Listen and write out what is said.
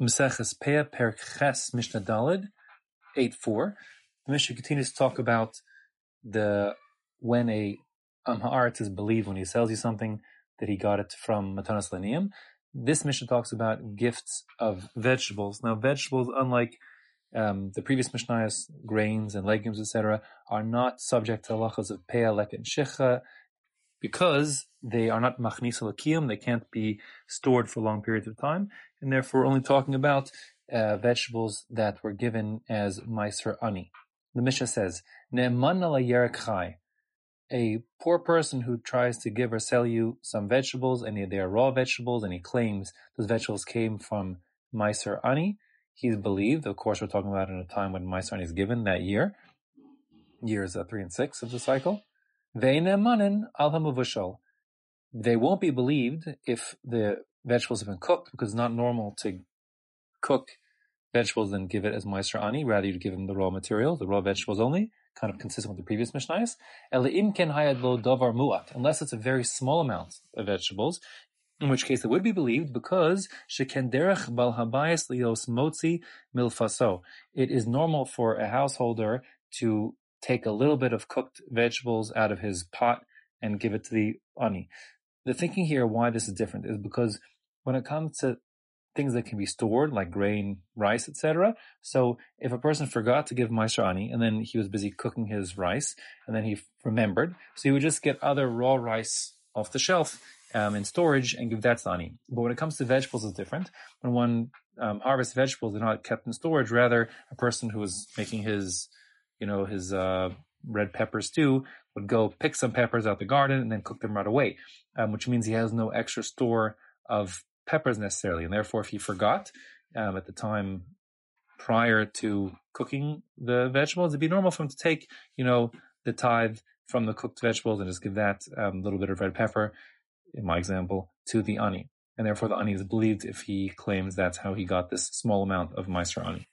Meseches Peah Per Ches Mishnah Dalid four. The Mishnah continues to talk about the when a um, Haaretz is believed when he sells you something that he got it from Matanas Lanium. This Mishnah talks about gifts of vegetables. Now, vegetables, unlike um, the previous Mishnahs, grains and legumes, etc., are not subject to halachas of Peah, Lek, and Shicha because they are not machnis lakiyum, they can't be stored for long periods of time, and therefore we're only talking about uh, vegetables that were given as meiser ani. The Mishnah says, a poor person who tries to give or sell you some vegetables, and they are raw vegetables, and he claims those vegetables came from meiser ani, he's believed. Of course, we're talking about in a time when meiser ani is given that year, years uh, three and six of the cycle. Al. They won't be believed if the vegetables have been cooked because it's not normal to cook vegetables and give it as meiser ani. Rather, you give them the raw material, the raw vegetables only, kind of consistent with the previous muat, unless it's a very small amount of vegetables, in which case it would be believed because shekenderech bal habayis lios motzi milfaso. It is normal for a householder to take a little bit of cooked vegetables out of his pot and give it to the ani. The thinking here why this is different is because when it comes to things that can be stored like grain, rice, etc. So if a person forgot to give Meiser Ani and then he was busy cooking his rice and then he remembered, so he would just get other raw rice off the shelf um, in storage and give that to Ani. But when it comes to vegetables, it's different. When one um, harvests vegetables, they're not kept in storage. Rather, a person who is making his you know, his uh, red pepper stew, would go pick some peppers out the garden and then cook them right away, um, which means he has no extra store of peppers necessarily. And therefore, if he forgot um, at the time prior to cooking the vegetables, it'd be normal for him to take, you know, the tithe from the cooked vegetables and just give that um, little bit of red pepper, in my example, to the ani. And therefore, the ani is believed if he claims that's how he got this small amount of Meiser ani.